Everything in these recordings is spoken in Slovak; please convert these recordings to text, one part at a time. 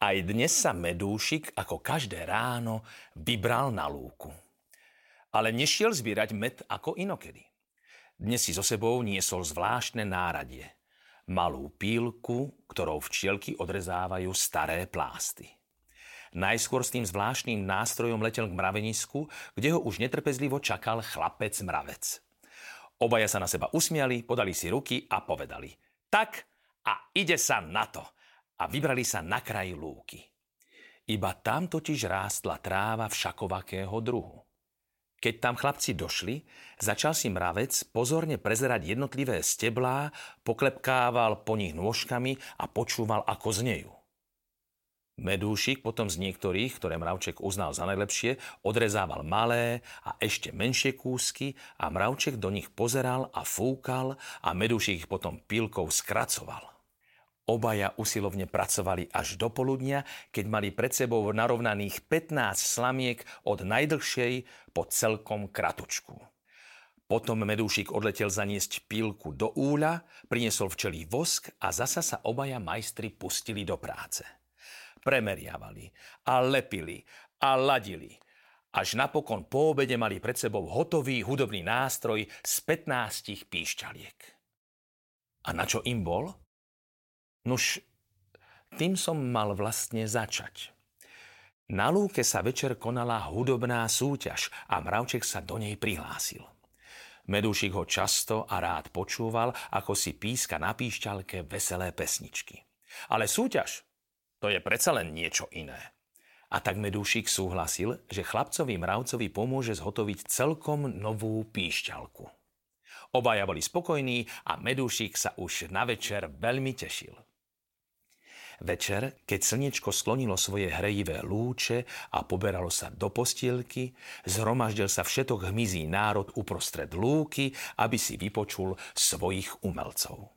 Aj dnes sa medúšik, ako každé ráno, vybral na lúku. Ale nešiel zbierať med ako inokedy. Dnes si so sebou niesol zvláštne náradie. Malú pílku, ktorou včielky odrezávajú staré plásty. Najskôr s tým zvláštnym nástrojom letel k mravenisku, kde ho už netrpezlivo čakal chlapec mravec. Obaja sa na seba usmiali, podali si ruky a povedali tak a ide sa na to – a vybrali sa na kraj lúky. Iba tam totiž rástla tráva všakovakého druhu. Keď tam chlapci došli, začal si mravec pozorne prezerať jednotlivé steblá, poklepkával po nich nôžkami a počúval, ako znejú. Medúšik potom z niektorých, ktoré mravček uznal za najlepšie, odrezával malé a ešte menšie kúsky a mravček do nich pozeral a fúkal a medúšik ich potom pílkou skracoval. Obaja usilovne pracovali až do poludnia, keď mali pred sebou narovnaných 15 slamiek od najdlhšej po celkom kratučku. Potom medúšik odletel zaniesť pílku do úľa, priniesol včelí vosk a zasa sa obaja majstri pustili do práce. Premeriavali a lepili a ladili. Až napokon po obede mali pred sebou hotový hudobný nástroj z 15 píšťaliek. A na čo im bol? Nuž, tým som mal vlastne začať. Na lúke sa večer konala hudobná súťaž a Mravček sa do nej prihlásil. Medúšik ho často a rád počúval, ako si píska na píšťalke veselé pesničky. Ale súťaž, to je predsa len niečo iné. A tak Medúšik súhlasil, že chlapcovi Mravcovi pomôže zhotoviť celkom novú píšťalku. Obaja boli spokojní a Medúšik sa už na večer veľmi tešil. Večer, keď slniečko sklonilo svoje hrejivé lúče a poberalo sa do postielky, zhromaždil sa všetok hmyzí národ uprostred lúky, aby si vypočul svojich umelcov.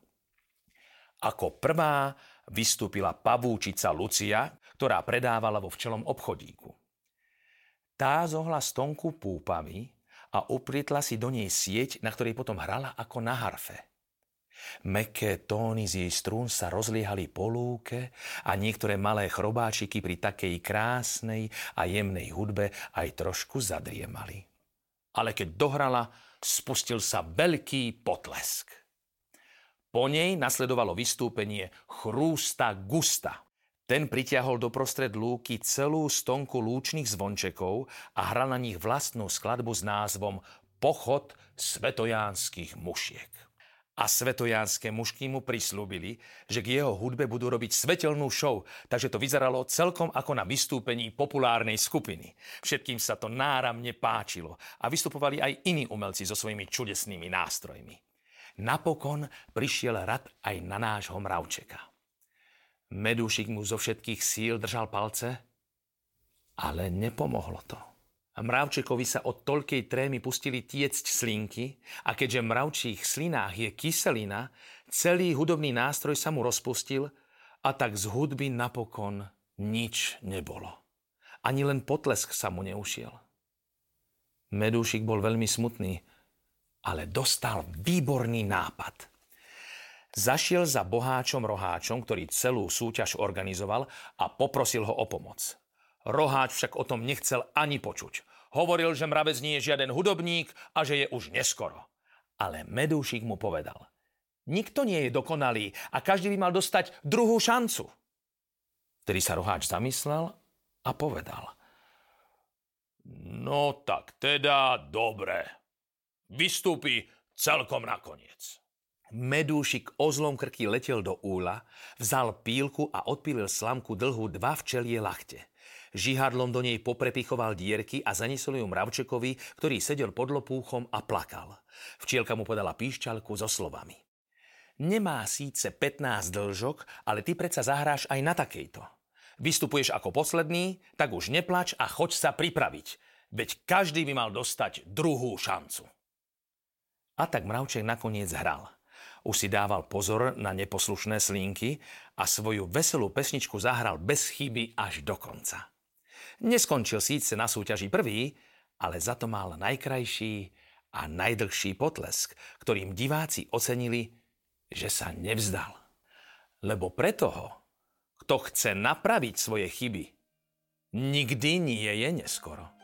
Ako prvá vystúpila pavúčica Lucia, ktorá predávala vo včelom obchodíku. Tá zohla stonku púpavy a uprietla si do nej sieť, na ktorej potom hrala ako na harfe. Meké tóny z jej strún sa rozliehali po lúke a niektoré malé chrobáčiky pri takej krásnej a jemnej hudbe aj trošku zadriemali. Ale keď dohrala, spustil sa veľký potlesk. Po nej nasledovalo vystúpenie Chrústa Gusta. Ten pritiahol do prostred lúky celú stonku lúčných zvončekov a hral na nich vlastnú skladbu s názvom Pochod svetojánskych mušiek a svetojánske mužky mu prislúbili, že k jeho hudbe budú robiť svetelnú show, takže to vyzeralo celkom ako na vystúpení populárnej skupiny. Všetkým sa to náramne páčilo a vystupovali aj iní umelci so svojimi čudesnými nástrojmi. Napokon prišiel rad aj na nášho mravčeka. Medúšik mu zo všetkých síl držal palce, ale nepomohlo to. Mravčekovi sa od toľkej trémy pustili tiecť slinky a keďže v mravčích slinách je kyselina, celý hudobný nástroj sa mu rozpustil a tak z hudby napokon nič nebolo. Ani len potlesk sa mu neušiel. Medúšik bol veľmi smutný, ale dostal výborný nápad. Zašiel za boháčom roháčom, ktorý celú súťaž organizoval a poprosil ho o pomoc. Roháč však o tom nechcel ani počuť. Hovoril, že mravec nie je žiaden hudobník a že je už neskoro. Ale Medúšik mu povedal, nikto nie je dokonalý a každý by mal dostať druhú šancu. Vtedy sa roháč zamyslel a povedal. No tak teda dobre. Vystúpi celkom nakoniec. Medúšik ozlom krky letel do úla, vzal pílku a odpílil slamku dlhú dva včelie lachte. Žihadlom do nej poprepichoval dierky a zanesol ju mravčekovi, ktorý sedel pod lopúchom a plakal. Včielka mu podala píšťalku so slovami. Nemá síce 15 dlžok, ale ty predsa zahráš aj na takejto. Vystupuješ ako posledný, tak už neplač a choď sa pripraviť. Veď každý by mal dostať druhú šancu. A tak mravček nakoniec hral. Už si dával pozor na neposlušné slinky a svoju veselú pesničku zahral bez chyby až do konca. Neskončil síce na súťaži prvý, ale za to mal najkrajší a najdlhší potlesk, ktorým diváci ocenili, že sa nevzdal. Lebo pre toho, kto chce napraviť svoje chyby, nikdy nie je neskoro.